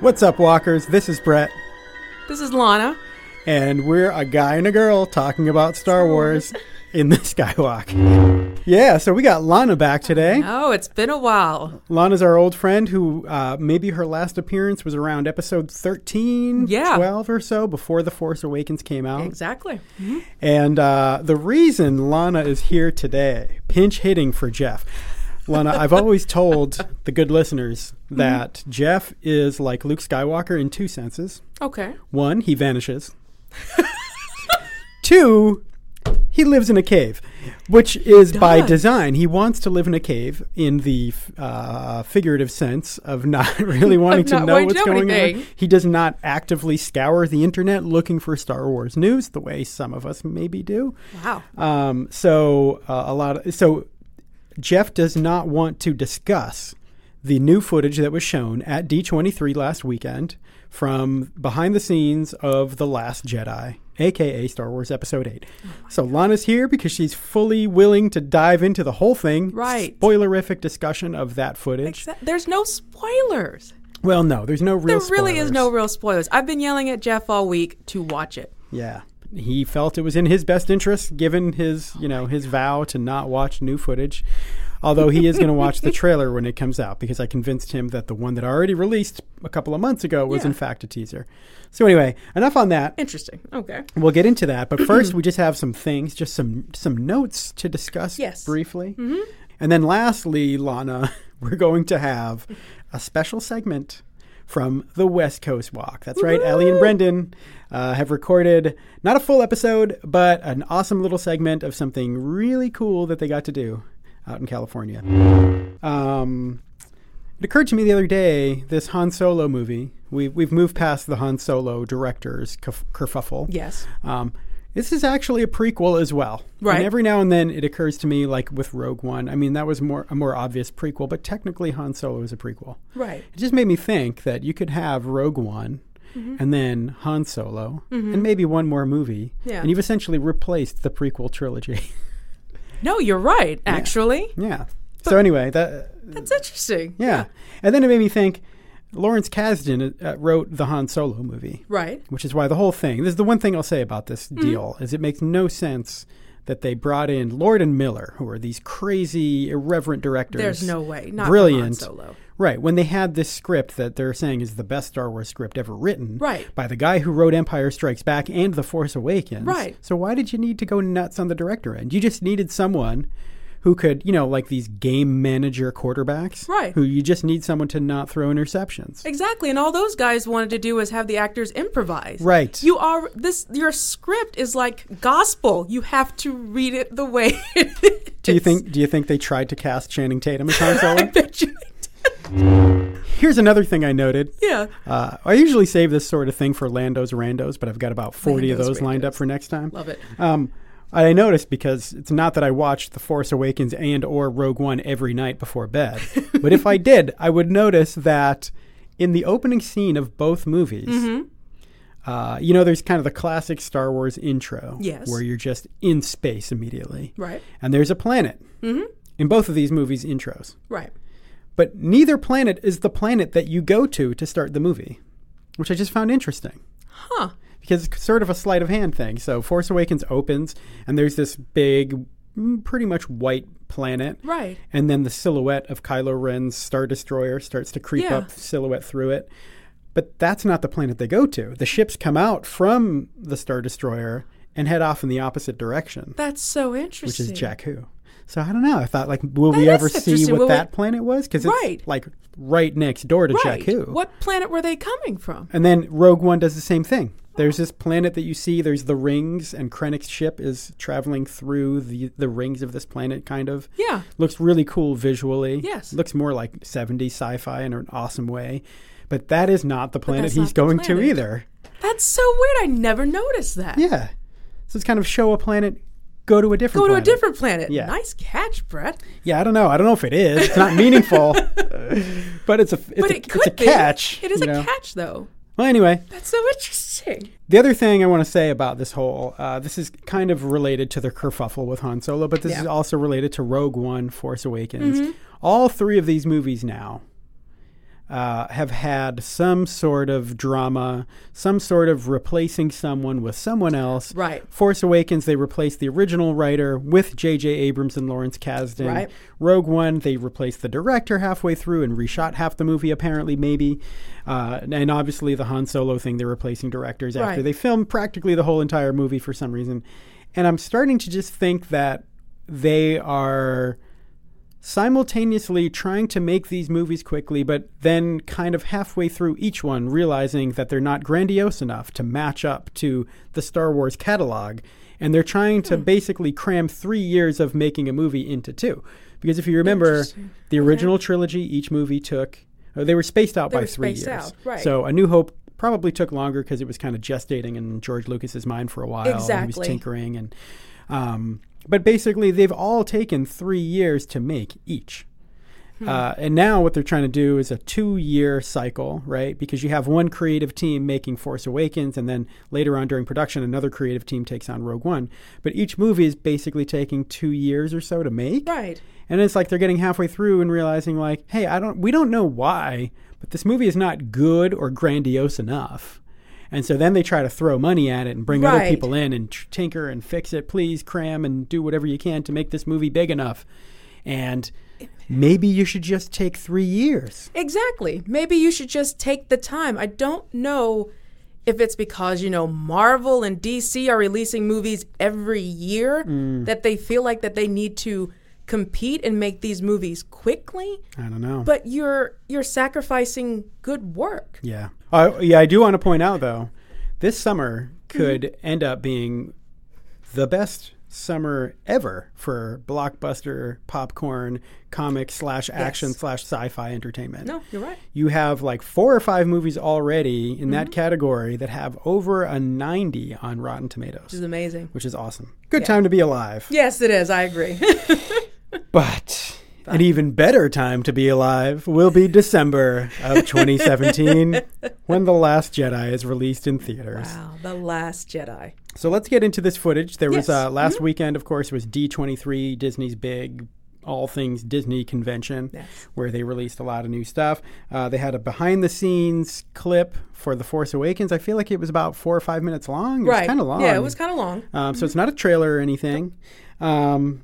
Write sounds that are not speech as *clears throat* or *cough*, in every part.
What's up, walkers? This is Brett, This is Lana. and we're a guy and a girl talking about Star Wars *laughs* in the Skywalk. Yeah, so we got Lana back today. Oh, it's been a while. Lana's our old friend who uh, maybe her last appearance was around episode 13, Yeah. 12 or so before The Force Awakens came out. Exactly. And uh, the reason Lana is here today, pinch hitting for Jeff. Lana, I've always told the good listeners that Jeff is like Luke Skywalker in two senses. Okay. One, he vanishes. Two, he lives in a cave, which is by design. He wants to live in a cave in the uh, figurative sense of not *laughs* really wanting to not know to what's know going on. He does not actively scour the internet looking for Star Wars news the way some of us maybe do. Wow. Um, so uh, a lot of so Jeff does not want to discuss the new footage that was shown at D23 last weekend from behind the scenes of The Last Jedi, aka Star Wars Episode 8. so Lana's here because she's fully willing to dive into the whole thing. Right. Spoilerific discussion of that footage. There's no spoilers. Well, no, there's no real there really is no real spoilers. I've been yelling at Jeff all week to watch it. Yeah. He felt it was in his best interest, given his, you know, his vow to not watch new footage. Although he is going to watch the *laughs* trailer when it comes out, because I convinced him that the one that I already released a couple of months ago was Yeah. in fact a teaser. So anyway, enough on that. Interesting. Okay. We'll get into that, but *clears throat* first we just have some things, just some some notes to discuss Yes. briefly, mm-hmm. and then lastly, Lana, *laughs* we're going to have a special segment from the West Coast Walk. That's right, Ellie and Brendan uh, have recorded not a full episode, but an awesome little segment of something really cool that they got to do out in California. Um, it occurred to me the other day this Han Solo movie. We, we've moved past the Han Solo director's kerf- kerfuffle. Yes. Um, this is actually a prequel as well. Right. And every now and then it occurs to me, like with Rogue One. I mean, that was more a more obvious prequel, but technically Han Solo is a prequel. Right. It just made me think that you could have Rogue One. Mm-hmm. And then Han Solo, and maybe one more movie, Yeah. and you've essentially replaced the prequel trilogy. No, you're right. Actually, yeah. So anyway, that that's interesting. yeah. And then it made me think Lawrence Kasdan uh, wrote the Han Solo movie, Right. which is why the whole thing, this is the one thing I'll say about this Mm-hmm. deal, is it makes no sense that they brought in Lord and Miller, who are these crazy, irreverent directors. There's no way. Not Brilliant. Han Solo. Right. When they had this script that they're saying is the best Star Wars script ever written. Right. By the guy who wrote Empire Strikes Back and The Force Awakens. Right. So why did you need to go nuts on the director end? You just needed someone who could, you know, like these game manager quarterbacks. Right. Who you just need someone to not throw interceptions. Exactly. And all those guys wanted to do was have the actors improvise. Right. You are this. Your script is like gospel. You have to read it the way. *laughs* It is. do you think do you think they tried to cast Channing Tatum as *laughs* Han I bet you. Here's another thing I noted. Yeah. Uh, I usually save this sort of thing for Lando's Randos, but I've got about 40 of Lando's those lined up for next time. Love it. Um, I noticed because it's not that I watched The Force Awakens and or Rogue One every night before bed, *laughs* but if I did, I would notice that in the opening scene of both movies, Mm-hmm. uh, you know, there's kind of the classic Star Wars intro, Yes. where you're just in space immediately, Right. and there's a planet Mm-hmm. in both of these movies' intros. Right. But neither planet is the planet that you go to to start the movie, which I just found interesting Huh. Because it's sort of a sleight of hand thing. So Force Awakens opens, and there's this big, mm, pretty much white planet. Right. And then the silhouette of Kylo Ren's Star Destroyer starts to creep Yeah. up silhouette through it. But that's not the planet they go to. The ships come out from the Star Destroyer and head off in the opposite direction, That's so interesting. which is Jakku. So I don't know. I thought, like, will we ever see what Will we- that planet was? Because it's Right. like right next door to Right. Jakku. What planet were they coming from? And then Rogue One does the same thing. There's this planet that you see. There's the rings, and Krennic's ship is traveling through the the rings of this planet. Kind of Yeah. looks really cool visually. Yes. looks more like 70s sci-fi in an awesome way. But that is not the planet he's going to either. That's so weird. I never noticed that. Yeah, so it's kind of show a planet, go to a different. Planet. Go to a different planet. Yeah. Nice catch, Brett. Yeah, I don't know. I don't know if it is. It's not meaningful, *laughs* but it's a it's But a, it could it's a be. catch. It is a know? catch, though. Well, anyway, That's so interesting. The other thing I want to say about this whole, uh, this is kind of related to the kerfuffle with Han Solo, but this Yeah. is also related to Rogue One, Force Awakens. Mm-hmm. All three of these movies now uh, have had some sort of drama, some sort of replacing someone with someone else. Right. Force Awakens, they replaced the original writer with J.J. Abrams and Lawrence Kasdan. Right. Rogue One, they replaced the director halfway through and reshot half the movie, apparently, maybe. Uh, and obviously, the Han Solo thing, they're replacing directors after Right. they filmed practically the whole entire movie for some reason. And I'm starting to just think that they are simultaneously trying to make these movies quickly, but then kind of halfway through each one realizing that they're not grandiose enough to match up to the Star Wars catalog. And they're trying to basically cram three years of making a movie into two. Because if you remember, the original trilogy, each movie took, uh, they were spaced out They by three years. out, right. So A New Hope probably took longer because it was kind of gestating in George Lucas's mind for a while. and He was Exactly. tinkering and, um, but basically they've all taken three years to make each. Hmm. Uh, and now what they're trying to do is a two-year cycle, right? Because you have one creative team making Force Awakens, and then later on during production, another creative team takes on Rogue One. But each movie is basically taking two years or so to make. Right. And it's like they're getting halfway through and realizing like, hey, I don't we don't know why, but this movie is not good or grandiose enough. And so then they try to throw money at it and bring other people in and tr- tinker and fix it, please cram and do whatever you can to make this movie big enough. And maybe you should just take 3 years. Exactly. Maybe you should just take the time. I don't know if it's because, you know, Marvel and DC are releasing movies every year Mm. that they feel like that they need to compete and make these movies quickly, I don't know. but you're you're sacrificing good work. Yeah. Uh, yeah, I do want to point out though, this summer could Mm-hmm. end up being the best summer ever for blockbuster popcorn comic slash action Yes. slash sci-fi entertainment. No, you're right. You have like four or five movies already in Mm-hmm. that category that have over a 90 on Rotten tomatoes Which is amazing. which is awesome. Good Yeah. time to be alive. Yes, it is. I agree. *laughs* But an even better time to be alive will be December of *laughs* 2017 when The Last Jedi is released in theaters. wow, The Last Jedi. So let's get into this footage. There was Yes. uh, last weekend, of course, was D23, Disney's big all things Disney convention, Yes. where they released a lot of new stuff. Uh, they had a behind the scenes clip for The Force Awakens. I feel like it was about four or five minutes long. It was kind of long. Yeah, it was kind of long. Um, so it's not a trailer or anything. Um,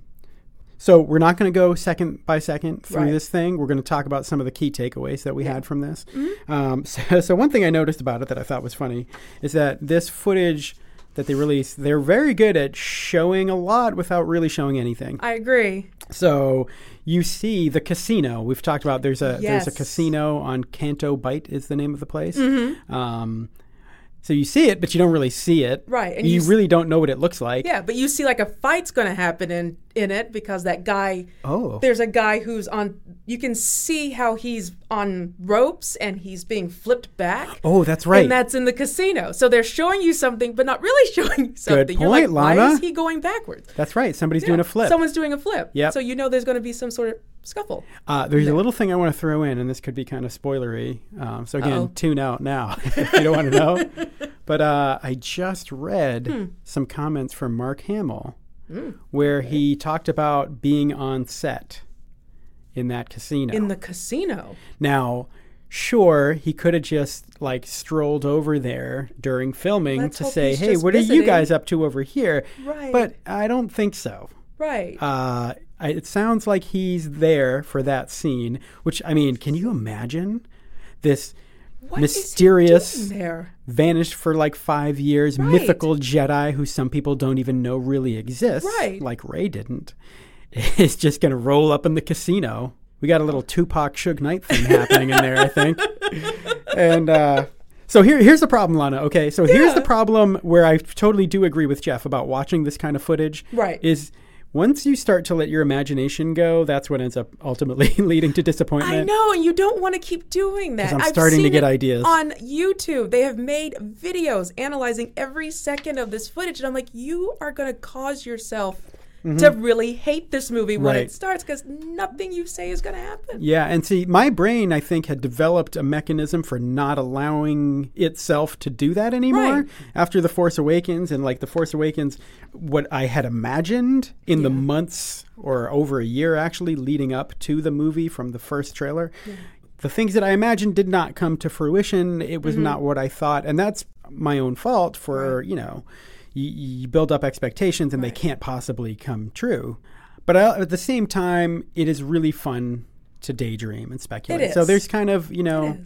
so we're not going to go second by second through Right. this thing. We're going to talk about some of the key takeaways that we had from this. Um, *laughs* so, so one thing I noticed about it that I thought was funny is that this footage that they released, they're very good at showing a lot without really showing anything. I agree. So you see the casino. We've talked about there's a there's a Mm-hmm. casino on Canto Bight is the name of the place. Um, so you see it, but you don't really see it. Right, and you, you s- really don't know what it looks like. Yeah, but you see like a fight's going to happen in in it because that guy Oh. there's a guy who's on you can see how he's on ropes and he's being flipped back. Oh, that's right. And that's in the casino. So they're showing you something but not really *laughs* showing you something. You're point, like, why is he going backwards? That's right. Somebody's doing a flip. Someone's doing a flip. yeah So you know there's going to be some sort of scuffle. Uh, there's a little thing I want to throw in, and this could be kind of spoilery. Um, so again, Uh-oh. tune out now *laughs* if you don't want to know. *laughs* But uh, I just read Hmm. some comments from Mark Hamill where he talked about being on set in that casino. In the casino. now, sure, he could have just like strolled over there during filming Let's to say, "Hey, what are you guys up to over here?" Right. But I don't think so. Right. Uh, I, it sounds like he's there for that scene. Which I mean, can you imagine this What mysterious, vanished for like five years, Right. mythical Jedi who some people don't even know really exists, Right. like Rey didn't, *laughs* is just going to roll up in the casino. We got a little Tupac Suge Knight thing happening in there, I think. *laughs* And uh, so here, here's the problem, Lana. Okay, so here's the problem where I totally do agree with Jeff about watching this kind of footage. Right. Is once you start to let your imagination go, that's what ends up ultimately *laughs* leading to disappointment. I know, and you don't want to keep doing that. I'm I've starting to get ideas. on YouTube. They have made videos analyzing every second of this footage, and I'm like, you are going to cause yourself to really hate this movie when Mm-hmm. Right. it starts because nothing you say is going to happen. Yeah, and see, my brain, I think, had developed a mechanism for not allowing itself to do that anymore Right. after The Force Awakens. And like The Force Awakens, what I had imagined in the months or over a year actually leading up to the movie from the first trailer. the things that I imagined did not come to fruition. It Mm-hmm. was not what I thought, and that's my own fault for you know, you, you build up expectations and they can't possibly come true. But I, at the same time, it is really fun to daydream and speculate. So there's kind of you know,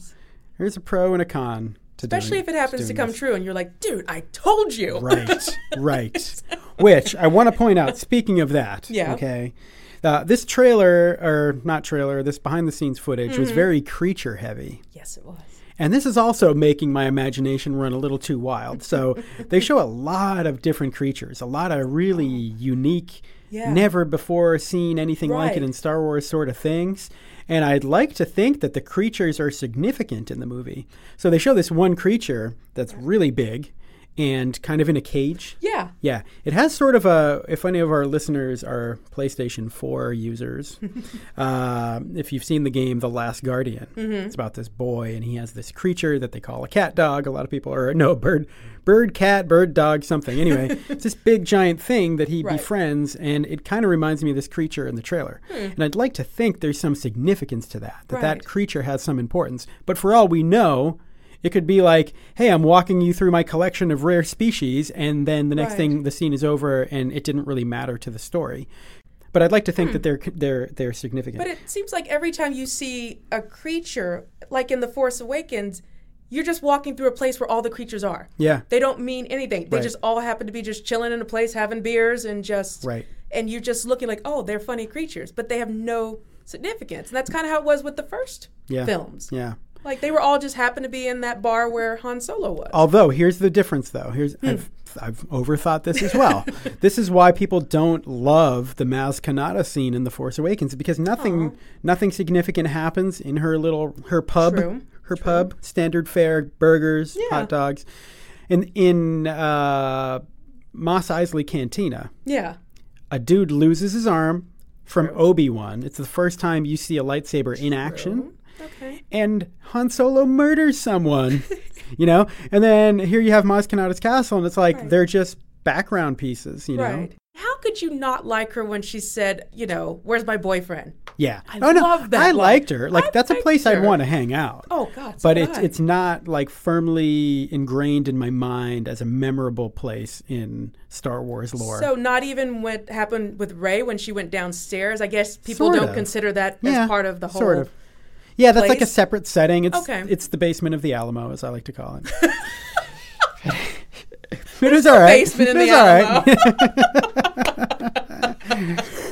there's a pro and a con. To Especially doing- if it happens to come this. true and you're like, dude, I told you. Right, *laughs* right. Which I want to point out. Speaking of that, Yeah. Okay, uh, this trailer or not trailer, this behind the scenes footage was Mm-hmm. very creature heavy, Yes, it was. And this is also making my imagination run a little too wild. So *laughs* they show a lot of different creatures, a lot of really oh. unique, Yeah. never before seen anything like it in Star Wars sort of things. And I'd like to think that the creatures are significant in the movie. So they show this one creature that's really big and kind of in a cage. Yeah. Yeah, it has sort of a. If any of our listeners are PlayStation 4 users, uh, *laughs* if you've seen the game The Last Guardian, it's about this boy and he has this creature that they call a cat dog. A lot of people are no bird, bird cat, bird dog, something. Anyway, *laughs* it's this big giant thing that he Right. befriends, and it kind of reminds me of this creature in the trailer. And I'd like to think there's some significance to that, that Right. that creature has some importance. But for all we know. It could be like, "Hey, I'm walking you through my collection of rare species," and then the next Right. thing the scene is over, and it didn't really matter to the story. But I'd like to Hmm. think that they're they're they're significant. But it seems like every time you see a creature, like in The Force Awakens, you're just walking through a place where all the creatures are. yeah, They don't mean anything. They Right. just all happen to be just chilling in a place, having beers, and just right. and you're just looking like, oh, they're funny creatures, but they have no significance. And that's kind of how it was with the first Yeah. films. Yeah. Like they were all just happened to be in that bar where Han Solo was. Although here's the difference, though. Here's Hmm. I've I've overthought this as well. *laughs* this is why people don't love the Maz Kanata scene in The Force Awakens because nothing nothing significant happens in her little her pub True, her pub standard fare burgers Yeah. hot dogs, in in uh, Mos Eisley Cantina. yeah. a dude loses his arm from Obi Wan. It's the first time you see a lightsaber in action, Okay. and Han Solo murders someone. *laughs* you know, and then here you have Maz Kanata's castle, and it's like Right. they're just background pieces. You know, Right. How could you not like her when she said, you know, where's my boyfriend? yeah. I oh no, love that I line. liked her. Like I that's a place I'd want to hang out. Oh God. But did it's it's not like firmly ingrained in my mind as a memorable place in Star Wars lore. So not even what happened with Rey when she went downstairs. I guess people Sort don't of. consider that Yeah, as part of the whole. sort of. Yeah, that's like a separate setting. It's Okay. it's the basement of the Alamo, as I like to call it. *laughs* it was all right. basement in It the Alamo. all right.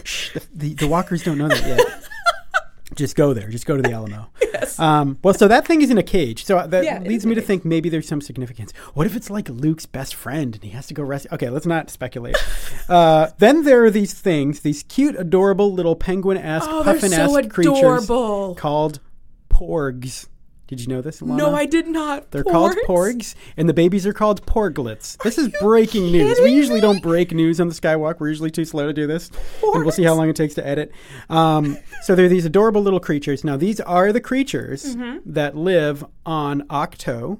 *laughs* Shh, the, the, the walkers don't know that yet. *laughs* Just go there. Just go to the Alamo. Yes. Um, well, so that thing is in a cage. So that Yeah, leads me to think maybe there's some significance. What if it's like Luke's best friend and he has to go rescue? Okay, let's not speculate. uh, then there are these things, these cute, adorable little penguin-esque, Oh, puffin-esque so creatures adorable. called porgs. Did you know this, Alana? no, I did not. They're called porgs, and the babies are called porglets. This is breaking news. We usually me? don't break news on the Skywalk. We're usually too slow to do this, and we'll see how long it takes to edit. Um, so they're these adorable little creatures. Now, these are the creatures Mm-hmm. that live on Ahch-To,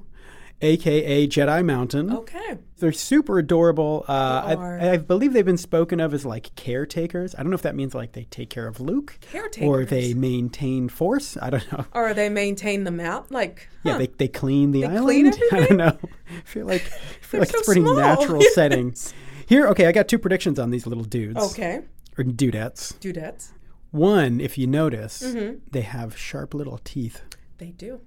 aka Jedi Mountain. Okay. They're super adorable. Uh, They are. I, I believe they've been spoken of as like caretakers. I don't know if that means like they take care of Luke, or they maintain Force. I don't know. Or they maintain the map, like Yeah, they, they clean the island. clean *laughs* I don't know. I feel like I *laughs* feel like it's so pretty small. natural *laughs* Yes. setting. Here, okay, I got two predictions on these little dudes. okay. Or dudettes. Dudettes. One, if you notice, Mm-hmm. they have sharp little teeth. They do.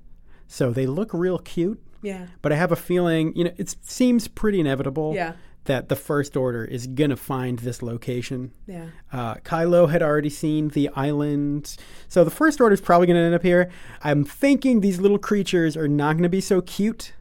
So they look real cute, Yeah. but I have a feeling, you know, it seems pretty inevitable Yeah. that the First Order is going to find this location. Yeah. Uh, Kylo had already seen the island. So the First Order is probably going to end up here. I'm thinking these little creatures are not going to be so cute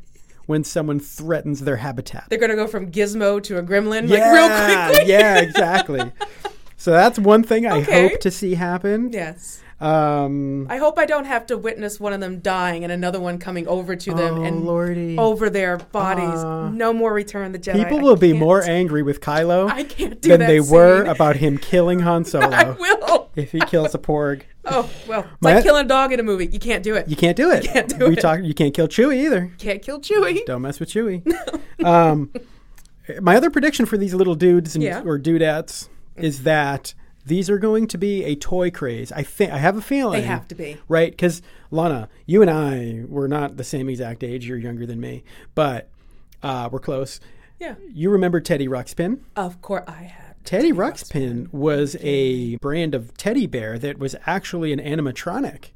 when someone threatens their habitat. They're gonna go from Gizmo to a Gremlin, like real quickly. yeah, exactly. *laughs* So that's one thing I Okay. hope to see happen. Yes. Um, I hope I don't have to witness one of them dying and another one coming over to them oh, and lordy. over their bodies. Uh, no more Return of the Jedi. People I will be can't- more angry with Kylo I can't do than they were about him killing Han *laughs* Solo. I will. if he kills a porg. Oh well, it's My- like killing a dog in a movie. You can't do it. You can't do it. You can't do we it. Talk, you can't kill Chewie either. can't kill Chewie. Don't mess with Chewie. *laughs* um, my other prediction for these little dudes and, Yeah. or dudettes is that these are going to be a toy craze. I think I have a feeling They have to be. right? Because Lana, you and I were not the same exact age. You're younger than me, but uh, we're close. Yeah. You remember Teddy Ruxpin? Of course, I had. Teddy Ruxpin was a brand of teddy bear that was actually an animatronic.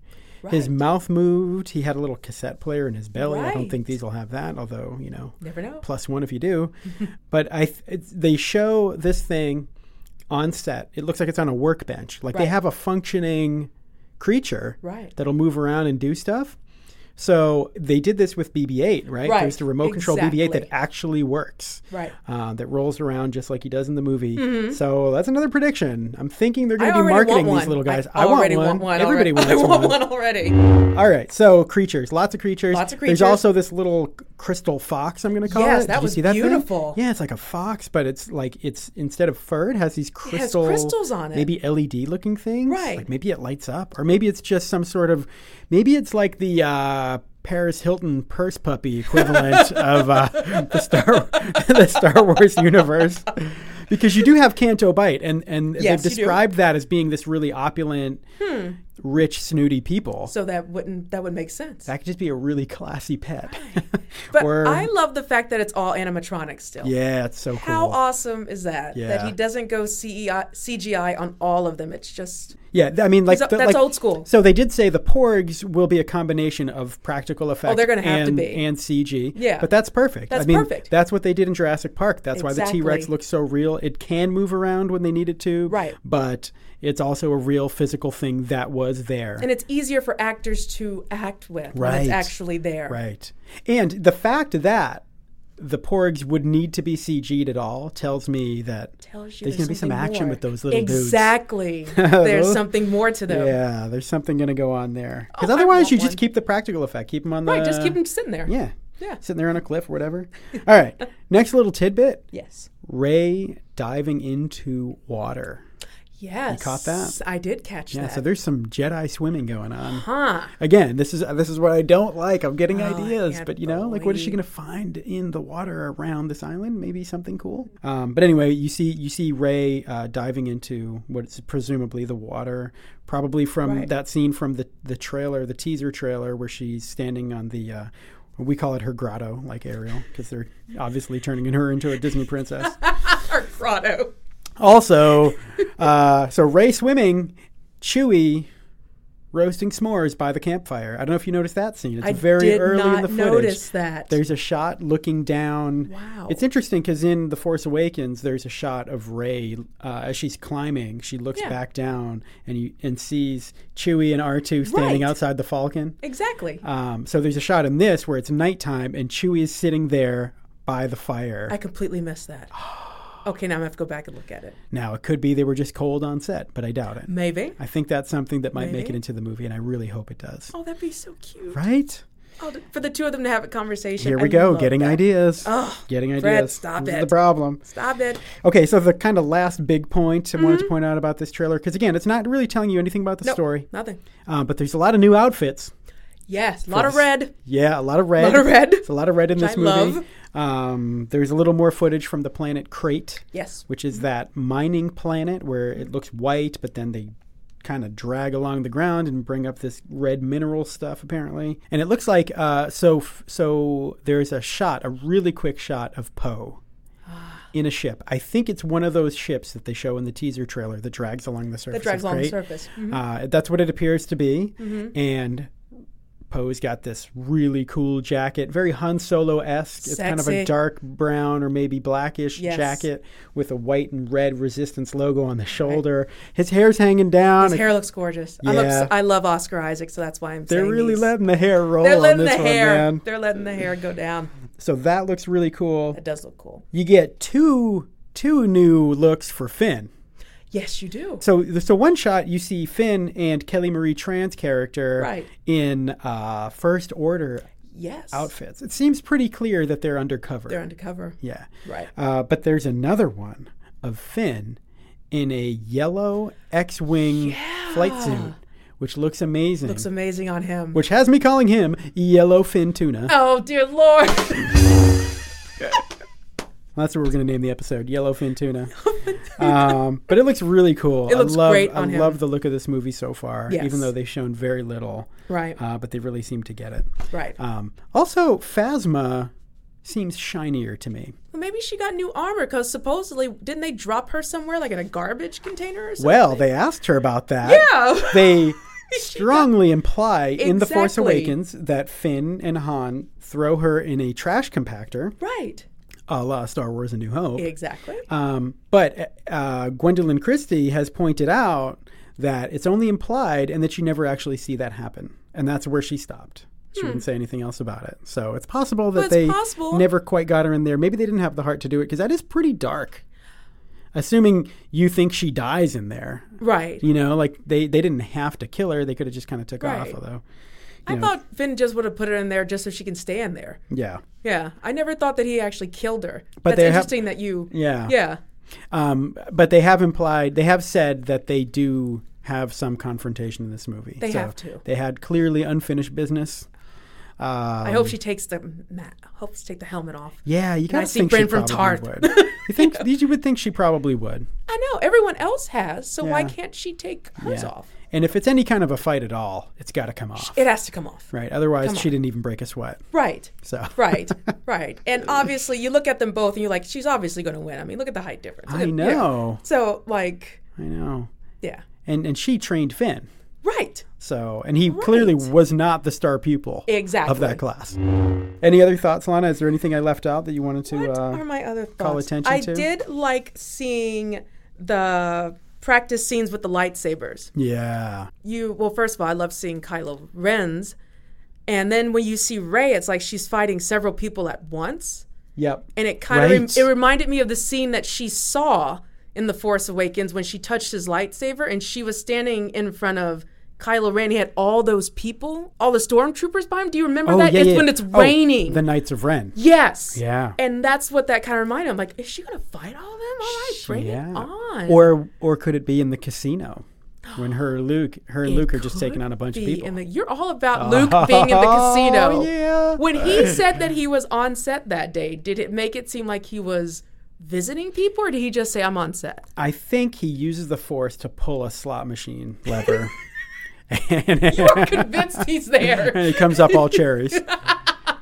His mouth moved. He had a little cassette player in his belly. I don't think these will have that, although you know, Never know. plus one if you do. *laughs* but I, th- it's, they show this thing on set. It looks like it's on a workbench. Like they have a functioning creature Right. that'll move around and do stuff. So they did this with BB-8, right? Right. There's the remote control BB-8 that actually works Right. uh, that rolls around just like he does in the movie. So that's another prediction. I'm thinking they're going Mm-hmm. To be marketing these little guys. I, already want one. Everybody already. *laughs* wants I want one. one already. All right, so creatures, lots of creatures. Lots of creatures. There's also this little crystal fox. I'm going to call Yes, it. that Did you was see that thing? beautiful. Yeah, it's like a fox, but it's like it's instead of fur, it has these has crystal, crystals on it. Maybe LED looking things. Right. Like maybe it lights up, or maybe it's just some sort of, maybe it's like the. Uh, Paris Hilton purse puppy equivalent *laughs* of uh, the Star *laughs* the Star Wars universe, because you do have Canto Bight, and and Yes, they've. Hmm. described that as being this really opulent, rich, snooty people. So that wouldn't that would make sense. That could just be a really classy pet. *laughs* But or- I love the fact that it's all animatronic still. yeah, it's so cool. How awesome is that? That he doesn't go CEI, CGI on all of them. It's just yeah, I mean, like the- that's like- old school. So they did say the Porgs will be a combination of practical effects. Oh, they're have to and, be. and CG. Yeah. but that's perfect. That's I mean, perfect. That's what they did in Jurassic Park. That's why the T Rex looks so real. It can move around when they need it to. Right. But it's also a real physical thing that was there. and it's easier for actors to act with when it's actually there. Right. And the fact that the Porgs would need to be CG'd at all tells me that Tells there's going to be some action more. with those little dudes. Exactly. *laughs* There's something more to them. Yeah, there's something going to go on there. Because Oh, otherwise, you just keep the practical effect. Keep them on the. Right, just keep them sitting there. Yeah. Yeah. Sitting there on a cliff or whatever. All right. *laughs* Next little tidbit Yes. Rey diving into water. Yes. caught that? I did catch Yeah, that. so there's some Jedi swimming going on. huh. Again, this is this is what I don't like. I'm getting Oh, ideas, but you know, like what is she going to find in the water around this island? Maybe something cool. Um, but anyway, you see you see Rey uh, diving into what's presumably the water, probably from Right. that scene from the the trailer, the teaser trailer, where she's standing on the. Uh, we call it her grotto, like Ariel, because they're obviously turning her into a Disney princess. *laughs* Our grotto. Also, uh, so Rey swimming, Chewie roasting s'mores by the campfire. I don't know if you noticed that scene. It's I very did early not in the footage. notice that. There's a shot looking down. Wow. It's interesting because in The Force Awakens, there's a shot of Rey uh, as she's climbing. She looks Yeah. back down and you, and sees Chewie and R2 standing Right. outside the Falcon. exactly. Um, so there's a shot in this where it's nighttime and Chewie is sitting there by the fire. I completely missed that. *gasps* *gasps* Okay, now I have to go back and look at it. now it could be they were just cold on set, but I doubt it. Maybe. I think that's something that might make it into the movie, and I really hope it does. Oh, that'd be so cute. Right? Oh, for the two of them to have a conversation. Here I we go, getting that. ideas. Oh, getting ideas. Fred, stop This is it. the problem. Stop it. Okay, so the kind of last big point I wanted to point out about this trailer, because again, it's not really telling you anything about the Mm-hmm. Nope, story, Nothing. um, but there's a lot of new outfits. Yes, a lot of red. Yeah, a lot of red. A Lot of red. There's a lot of red in this movie. Um, there's a little more footage from the planet Crait, Yes. which is that mining planet where it looks white, but then they kind of drag along the ground and bring up this red mineral stuff apparently. And it looks like uh, so so there's a shot, a really quick shot of Poe *gasps* in a ship. I think it's one of those ships that they show in the teaser trailer that drags along the surface. That drags along the surface. Mhm. Uh, that's what it appears to be. Mm-hmm. And Poe's got this really cool jacket, very Han Solo esque. It's kind of a dark brown or maybe blackish Yes. jacket with a white and red resistance logo on the shoulder. His hair's hanging down. His hair looks gorgeous. Yeah. I love Oscar Isaac, so that's why I'm They're saying really letting the hair roll They're on letting this the one, hair. man. They're letting the hair go down. So that looks really cool. It does look cool. You get two two new looks for Finn. Yes, you do. So, so one shot you see Finn and Kelly Marie Tran's character Right. in uh, First Order Yes. outfits. It seems pretty clear that they're undercover. They're undercover. yeah. Right. Uh, but there's another one of Finn in a yellow X-wing flight suit, which looks amazing. Looks amazing on him. which has me calling him Yellow Fin Tuna. Oh dear lord. *laughs* *laughs* that's what we're going to name the episode Yellowfin Tuna. *laughs* um, but it looks really cool. It looks I love, great I him. love the look of this movie so far, Yes. even though they've shown very little. Right. Uh, but they really seem to get it. right. Um, also, Phasma seems shinier to me. Well, maybe she got new armor because supposedly didn't they drop her somewhere like in a garbage container or something? Well, they asked her about that. yeah. *laughs* They *laughs* strongly imply in The Force Awakens that Finn and Han throw her in a trash compactor, right. A la Star Wars A New Hope. Exactly. Um, but uh, Gwendoline Christie has pointed out that it's only implied and that you never actually see that happen. And that's where she stopped. She wouldn't say anything else about it. So it's possible that Hmm. it's they possible. never quite got her in there. Maybe they didn't have the heart to do it because that is pretty dark. Assuming you think she dies in there. Right. You know, like they, they didn't have to kill her. They could have just kind of took Right. off, although. I know. thought Finn just would have put her in there just so she can stay in there. Yeah. Yeah. I never thought that he actually killed her. But That's interesting that you. Yeah. Yeah. Um, but they have implied, they have said that they do have some confrontation in this movie. They So have to. They had clearly unfinished business. Um, I hope she takes the mat. Hope she take the helmet off. Yeah, you gotta think Brienne she from probably Tarth. would. You think *laughs* you would think she probably would. I know everyone else has, so why can't she take hers Yeah. off? And if it's any kind of a fight at all, it's got to come off. It has to come off. Right. Otherwise, she didn't even break a sweat. Right. So Right. *laughs* right. And obviously, you look at them both, and you're like, she's obviously going to win. I mean, look at the height difference. Look I at- yeah. know. So, like, I know. yeah. And and she trained Finn. Right. So and he clearly was not the star pupil Exactly. of that class. Any other thoughts, Lana? Is there anything I left out that you wanted to? What uh, are my other thoughts? call attention I to? did like seeing the practice scenes with the lightsabers. yeah. You well, first of all, I love seeing Kylo Ren's, and then when you see Rey, it's like she's fighting several people at once, Yep. and it kind of Right. it reminded me of the scene that she saw in the Force Awakens when she touched his lightsaber, and she was standing in front of. Kylo Ren, he had all those people, all the stormtroopers by him. Do you remember Oh that? yeah, it's yeah. when it's Oh, raining. the Knights of Ren. yes. Yeah. And that's what that kind of reminded me. I'm like, is she gonna fight all of them? All right, bring yeah. it on. Or or could it be in the casino when her *gasps* Luke her and It Luke are just taking on a bunch of people? the- you're all about oh, Luke being in the Oh, casino. *laughs* yeah. When he *laughs* said that he was on set that day, did it make it seem like he was visiting people, or did he just say, "I'm on set"? I think he uses the force to pull a slot machine lever. *laughs* *laughs* and, You're convinced he's there. and it comes up all *laughs* cherries.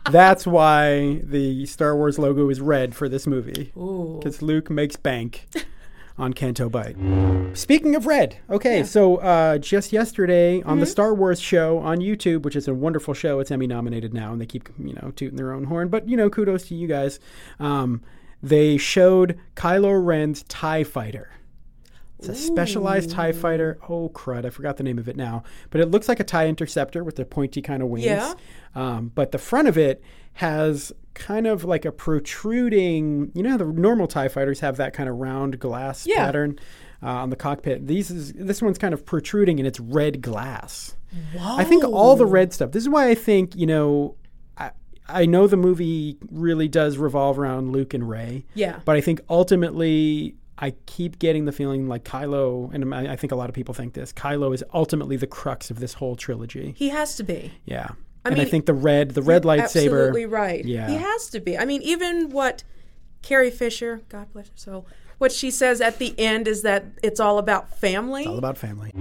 That's why the Star Wars logo is red for this movie. Because Luke makes bank on Canto Bight. Speaking of red, okay, so uh, just yesterday on the Mm-hmm. Star Wars show on YouTube, which is a wonderful show, it's Emmy nominated now, and they keep you know tooting their own horn. But you know, kudos to you guys. Um, they showed Kylo Ren's Tie Fighter. It's a specialized TIE fighter. Oh, crud. I forgot the name of it now. But it looks like a TIE interceptor with the pointy kind of wings. Yeah. Um, but the front of it has kind of like a protruding, you know how the normal TIE fighters have that kind of round glass Yeah. pattern uh, on the cockpit? These is, this one's kind of protruding and it's red glass. I think all the red stuff. This is why I think, you know, I, I know the movie really does revolve around Luke and Rey. Yeah. But I think ultimately, I keep getting the feeling like Kylo, and I think a lot of people think this, Kylo is ultimately the crux of this whole trilogy. He has to be. Yeah. I and I think the red, the red lightsaber. Absolutely right. Yeah. He has to be. I mean, even what Carrie Fisher, God bless her soul, what she says at the end is that it's all about family. all about family.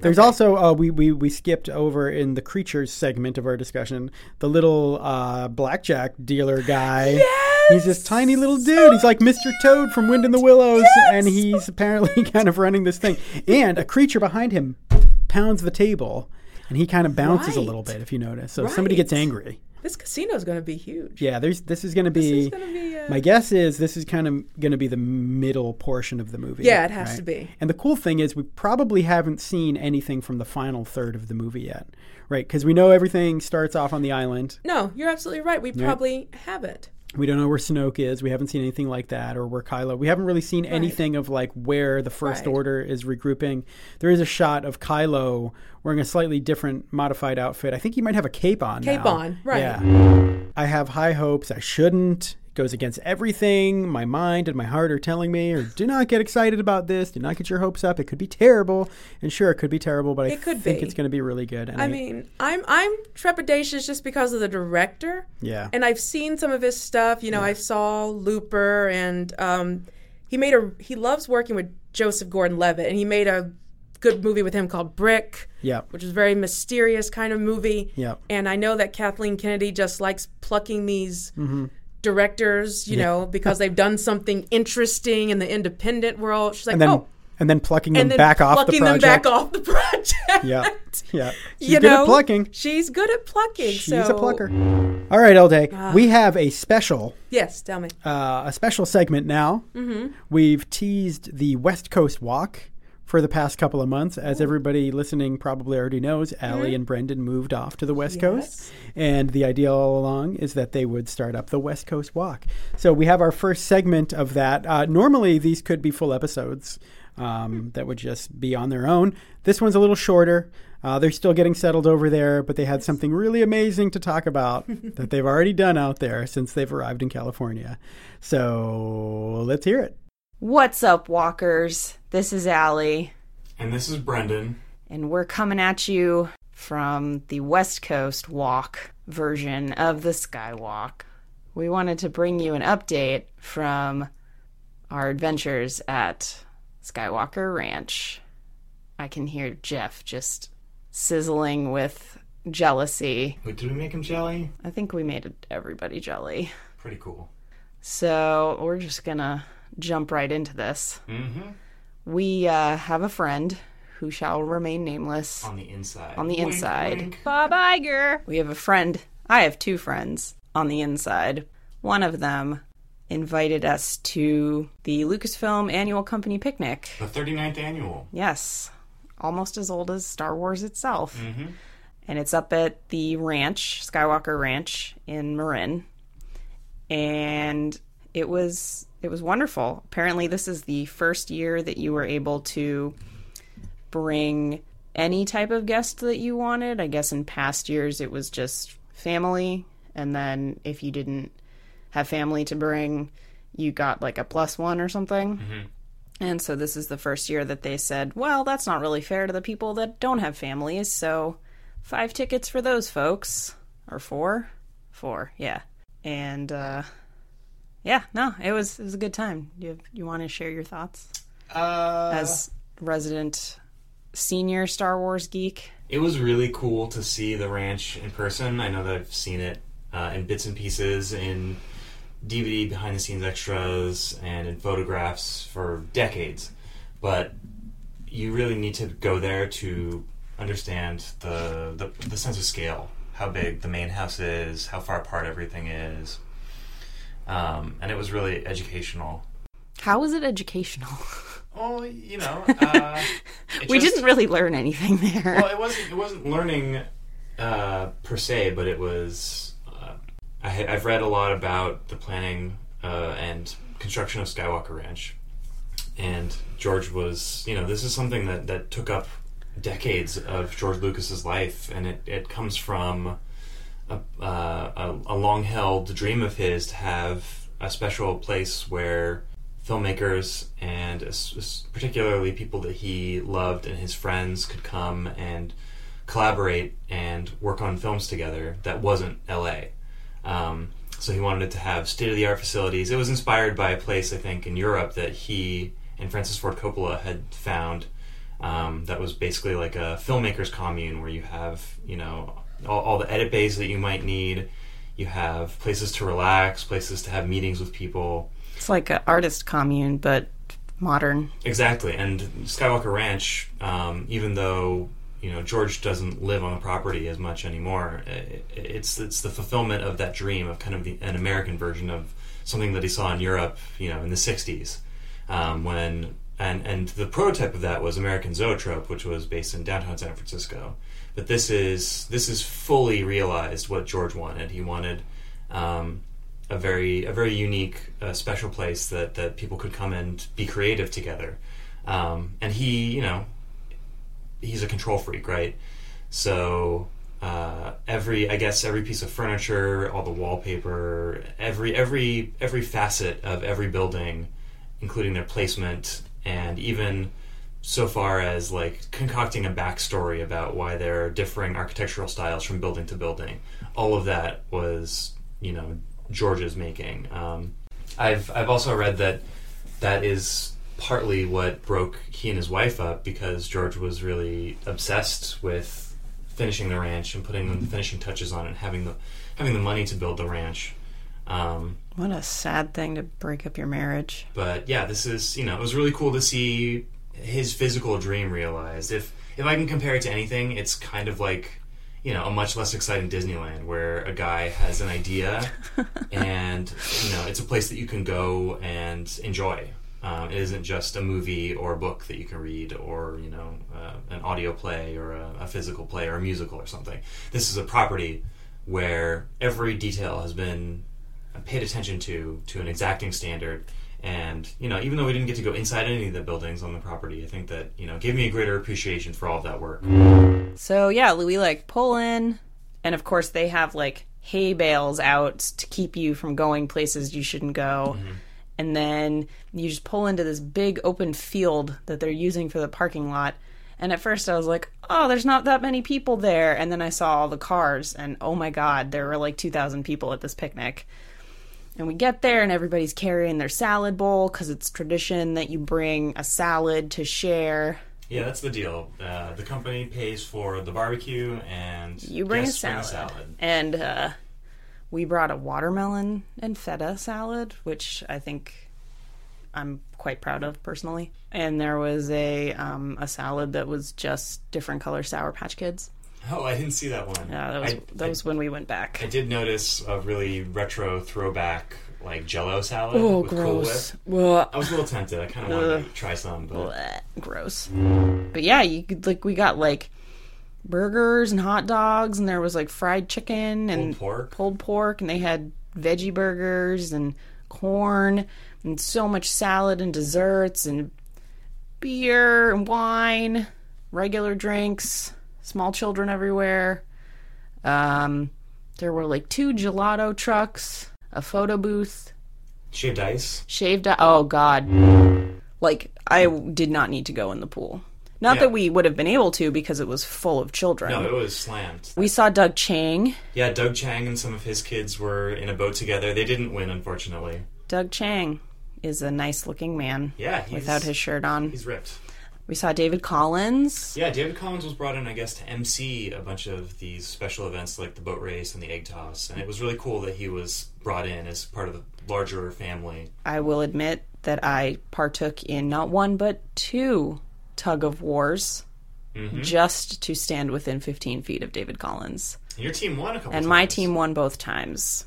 There's also uh, we, we we skipped over in the creatures segment of our discussion the little uh, blackjack dealer guy. Yes! He's this tiny little dude. He's like Mr. Toad from Wind in the Willows, and he's apparently *laughs* kind of running this thing. And a creature behind him pounds the table, and he kind of bounces a little bit if you notice. So somebody gets angry. This casino is going to be huge. Yeah, there's this is going to be. to be. Uh, My guess is this is kind of going to be the middle portion of the movie. Yeah, it has right? to be. And the cool thing is, we probably haven't seen anything from the final third of the movie yet, right? Because we know everything starts off on the island. no, you're absolutely right. We probably haven't. We don't know where Snoke is. We haven't seen anything like that, or where Kylo. We haven't really seen anything of like where the First Right. Order is regrouping. There is a shot of Kylo wearing a slightly different, modified outfit. I think he might have a cape on. Cape now. on, right. Yeah. I have high hopes. I shouldn't. Goes against everything my mind and my heart are telling me. Or do not get excited about this. Do not get your hopes up. It could be terrible. And sure, it could be terrible, but I could think be. it's going to be really good. And I mean, I'm I'm trepidatious just because of the director. yeah, and I've seen some of his stuff. You know, I saw Looper, and um, he made a. He loves working with Joseph Gordon-Levitt, and he made a good movie with him called Brick, yeah, which is a very mysterious kind of movie. yeah. And I know that Kathleen Kennedy just likes plucking these directors, you know, because they've done something interesting in the independent world. She's like, And then oh, and then plucking them then back off the plucking them project. back off the project. Yeah, yeah. *laughs* She's you good know, at plucking. She's good at plucking. She's so, a plucker. All right, Elday. Ah. we have a special Yes, tell me. uh, a special segment now. Mm-hmm. We've teased the West Coast Walk for the past couple of months. As everybody listening probably already knows, Allie and Brendan moved off to the West Coast. And the idea all along is that they would start up the West Coast Walk. So we have our first segment of that. Uh, normally, these could be full episodes um, that would just be on their own. This one's a little shorter. Uh, they're still getting settled over there, but they had something really amazing to talk about *laughs* that they've already done out there since they've arrived in California. So let's hear it. What's up, walkers? This is Allie, And this is Brendan. and we're coming at you from the West Coast Walk version of the Skywalk. We wanted to bring you an update from our adventures at Skywalker Ranch. I can hear Jeff just sizzling with jealousy. Wait, did we make him jelly? I think we made everybody jelly. Pretty cool. So we're just gonna jump right into this. Mm-hmm. We uh, have a friend who shall remain nameless. On the inside. On the Wink, inside. wink. Bob Iger. We have a friend. I have two friends on the inside. One of them invited us to the Lucasfilm Annual Company Picnic. The 39th annual. Yes, almost as old as Star Wars itself. Mm-hmm. And it's up at the ranch, Skywalker Ranch in Marin. And it was it was wonderful. Apparently this is the first year that you were able to bring any type of guest that you wanted. I guess in past years it was just family and then if you didn't have family to bring, you got like a plus one or something. And so this is the first year that they said, well, that's not really fair to the people that don't have families. So five tickets for those folks. Or four? Four, yeah. And uh yeah, no, it was it was a good time. You you want to share your thoughts Uh, as resident senior Star Wars geek? it was really cool to see the ranch in person. I know that I've seen it uh, in bits and pieces in DVD behind the scenes extras and in photographs for decades. But you really need to go there to understand the, the the sense of scale, how big the main house is, how far apart everything is. Um, and it was really educational. How was it educational? *laughs* Oh, you know, uh, *laughs* we just- didn't really learn anything there. well, it wasn't. It wasn't learning uh, per se, but it was. Uh, I, I've read a lot about the planning uh, and construction of Skywalker Ranch, and George was. You know, this is something that that took up decades of George Lucas's life, and it it comes from a, uh, a, a long held dream of his to have a special place where filmmakers and particularly people that he loved and his friends could come and collaborate and work on films together that wasn't LA. Um, so he wanted it to have state of the art facilities. It was inspired by a place, I think, in Europe that he and Francis Ford Coppola had found um, that was basically like a filmmaker's commune where you have, you know, all, all the edit bays that you might need. You have places to relax, places to have meetings with people. It's like an artist commune, but modern. Exactly, and Skywalker Ranch, um, even though you know George doesn't live on the property as much anymore, i- it's it's the fulfillment of that dream of kind of the, an American version of something that he saw in Europe, you know, in the '60s, um, when and and the prototype of that was American Zoetrope, which was based in downtown San Francisco. But this is this is fully realized what George wanted. He wanted. Um, a very a very unique uh, special place that that people could come and be creative together um, and he you know he's a control freak right so uh, every I guess every piece of furniture, all the wallpaper, every every every facet of every building, including their placement and even so far as like concocting a backstory about why there are differing architectural styles from building to building. All of that was you know George's making. Um, I've I've also read that that is partly what broke he and his wife up because George was really obsessed with finishing the ranch and putting the finishing touches on it, and having the having the money to build the ranch. Um, What a sad thing to break up your marriage. but yeah, this is you know it was really cool to see his physical dream realized. If if I can compare it to anything, it's kind of like you know a much less exciting Disneyland where a guy has an idea *laughs* and you know it's a place that you can go and enjoy. Um, it isn't just a movie or a book that you can read, or you know, uh, an audio play or a, a physical play or a musical or something. This is a property where every detail has been paid attention to to an exacting standard. And you know, even though we didn't get to go inside any of the buildings on the property, I think that you know gave me a greater appreciation for all of that work. So yeah, we like pull in, and of course they have like hay bales out to keep you from going places you shouldn't go. Mm-hmm. And then you just pull into this big open field that they're using for the parking lot. And at first I was like, oh, there's not that many people there. And then I saw all the cars, and oh my God, there were like 2,000 people at this picnic. And we get there, and everybody's carrying their salad bowl because it's tradition that you bring a salad to share. Yeah, that's the deal. Uh, the company pays for the barbecue, and You bring a salad. salad. And uh, we brought a watermelon and feta salad, which I think I'm quite proud of personally. And there was a um, a salad that was just different color Sour Patch Kids. *laughs* Oh, I didn't see that one. Yeah, that was I, that was when we went back. I, did notice a really retro throwback like Jello salad oh, Cool gross! Well, I was a little tempted. I kind of wanted to try some, but gross. But yeah, you could like we got like burgers and hot dogs, and there was like fried chicken and Pulled pork. pulled pork, and they had veggie burgers and corn and so much salad and desserts and beer and wine, regular drinks, small children everywhere. Um, there were like two gelato trucks, a photo booth, shaved ice. shaved. Oh God! Like I did not need to go in the pool. Not Yeah. that we would have been able to because it was full of children. No, it was slammed. we saw Doug Chiang. Yeah, Doug Chiang and some of his kids were in a boat together. They didn't win, unfortunately. Doug Chiang is a nice looking man Yeah, he's, without his shirt on. He's ripped. We saw David Collins. Yeah, David Collins was brought in, I guess, to MC a bunch of these special events like the boat race and the egg toss, and it was really cool that he was brought in as part of the larger family. I will admit that I partook in not one but two tug of wars Mm-hmm. just to stand within 15 feet of David Collins. And your team won a couple And times. my team won both times.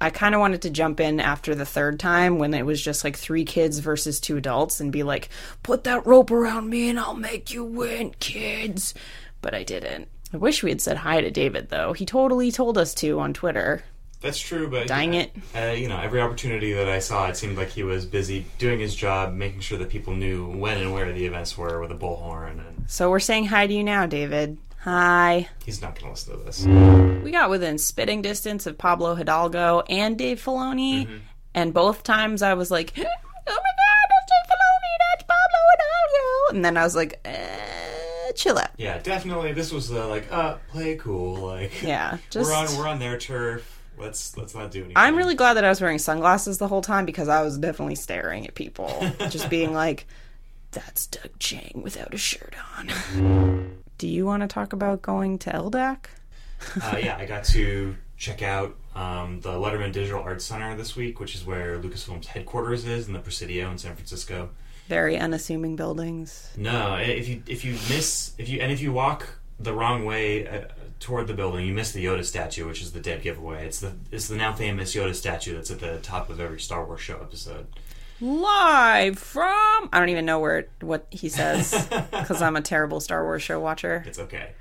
I kind of wanted to jump in after the third time when it was just like three kids versus two adults and be like, put that rope around me and I'll make you win, kids. But I didn't. I wish we had said hi to David, though. He totally told us to on Twitter. That's true, but Dang uh, it. Uh, you know, every opportunity that I saw, it seemed like he was busy doing his job, making sure that people knew when and where the events were with a bullhorn, and So we're saying hi to you now, David. Hi. he's not going to listen to this. We got within spitting distance of Pablo Hidalgo and Dave Filoni, Mm-hmm. and both times I was like, *gasps* "Oh my God, that's Dave Filoni, that's Pablo Hidalgo," and then I was like, eh, "Chill out." Yeah, definitely. This was uh, like, uh, play cool. Like, Yeah, *laughs* just. we're on we're on their turf. Let's let's not do anything. I'm really glad that I was wearing sunglasses the whole time because I was definitely staring at people, *laughs* just being like, "That's Doug Chiang without a shirt on." *laughs* Do you want to talk about going to LDAC? uh, yeah, I got to check out um, the Letterman Digital Arts Center this week, which is where Lucasfilm's headquarters is in the Presidio in San Francisco. Very unassuming buildings. No, if you if you miss if you and if you walk the wrong way uh, toward the building, you miss the Yoda statue, which is the dead giveaway. It's the it's the now famous Yoda statue that's at the top of every Star Wars show episode. Live from I don't even know where what he says *laughs* because I'm a terrible Star Wars show watcher. It's okay.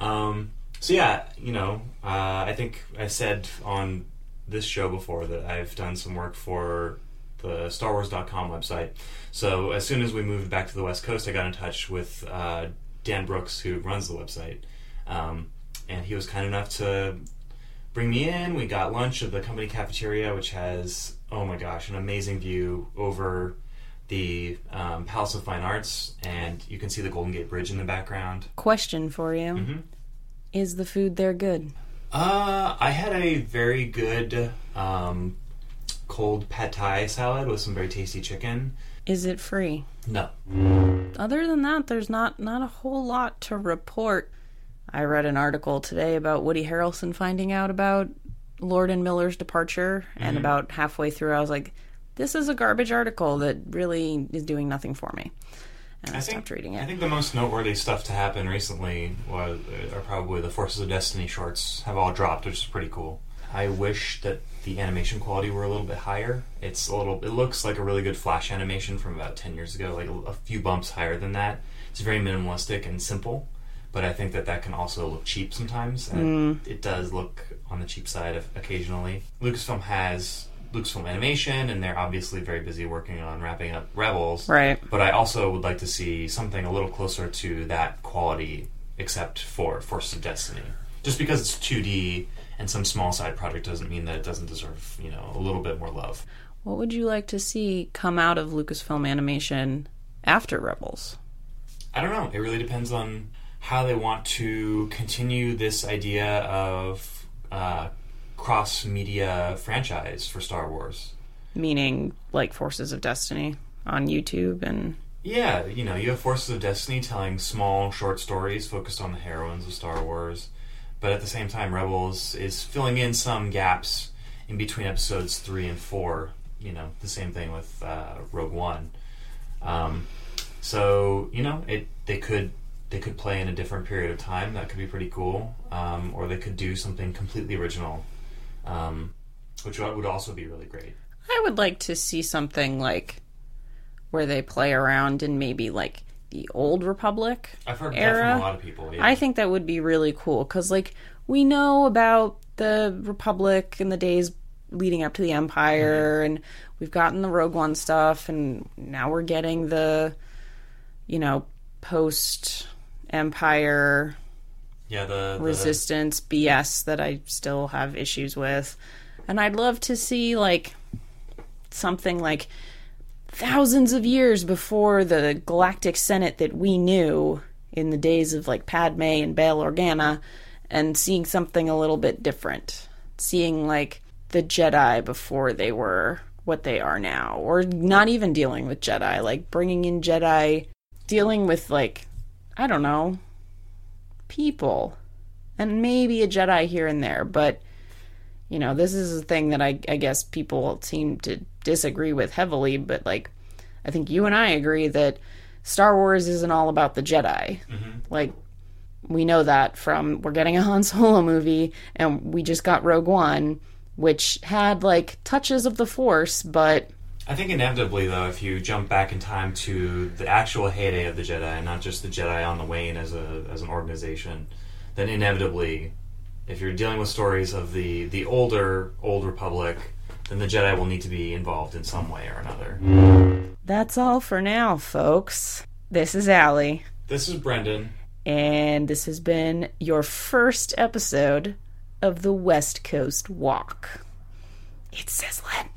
Um, so yeah, you know, uh, I think I said on this show before that I've done some work for the StarWars.com website. So as soon as we moved back to the West Coast, I got in touch with uh, Dan Brooks, who runs the website. Um, and he was kind enough to bring me in. We got lunch at the company cafeteria, which has oh my gosh, an amazing view over the um, Palace of Fine Arts, and you can see the Golden Gate Bridge in the background. Question for you: Mhm. Is the food there good? Uh, I had a very good um, cold pad thai salad with some very tasty chicken. Is it free? No, Other than that, there's not not a whole lot to report. I read an article today about Woody Harrelson finding out about Lord and Miller's departure, and mm-hmm. about halfway through, I was like, "This is a garbage article that really is doing nothing for me." And I, I stopped think reading it. I think the most noteworthy stuff to happen recently was uh, are probably the Forces of Destiny shorts have all dropped, which is pretty cool. I wish that the animation quality were a little bit higher. It's a little. It looks like a really good Flash animation from about ten years ago, like a, a few bumps higher than that. It's very minimalistic and simple, but I think that that can also look cheap sometimes, and it, it does look on the cheap side of, occasionally. Lucasfilm has Lucasfilm Animation, and they're obviously very busy working on wrapping up Rebels. Right. But I also would like to see something a little closer to that quality, except for Forces of Destiny. Just because it's 2D and some small side project doesn't mean that it doesn't deserve, you know, a little bit more love. What would you like to see come out of Lucasfilm Animation after Rebels? I don't know. It really depends on how they want to continue this idea of uh, cross media franchise for Star Wars. Meaning, like Forces of Destiny on YouTube and Yeah, you know, you have Forces of Destiny telling small, short stories focused on the heroines of Star Wars, but at the same time, Rebels is filling in some gaps in between episodes three and four. You know, the same thing with uh, Rogue One. Um, so you know, it they could they could play in a different period of time. That could be pretty cool, um, or they could do something completely original, um, which would also be really great. I would like to see something like where they play around in maybe like the old Republic I've heard that era. from a lot of people. Yeah. I think that would be really cool because, like, we know about the Republic in the days leading up to the Empire, and we've gotten the Rogue One stuff, and now we're getting the, you know, post Empire yeah, the, the resistance BS that I still have issues with. And I'd love to see like something like thousands of years before the Galactic Senate that we knew in the days of like Padme and Bail Organa and seeing something a little bit different. Seeing like the Jedi before they were what they are now or not even dealing with Jedi, like bringing in Jedi dealing with like I don't know, people and maybe a Jedi here and there, but you know, this is a thing that I, I guess people seem to disagree with heavily, but like, I think you and I agree that Star Wars isn't all about the Jedi. Mm-hmm. Like, we know that from we're getting a Han Solo movie, and we just got Rogue One, which had like touches of the Force, but I think inevitably, though, if you jump back in time to the actual heyday of the Jedi, and not just the Jedi on the wane as a as an organization, then inevitably, if you're dealing with stories of the the older old Republic, then the Jedi will need to be involved in some way or another. that's all for now, folks. This is Allie. This is Brendan. And this has been your first episode of the West Coast Walk. It's Sizzlin'.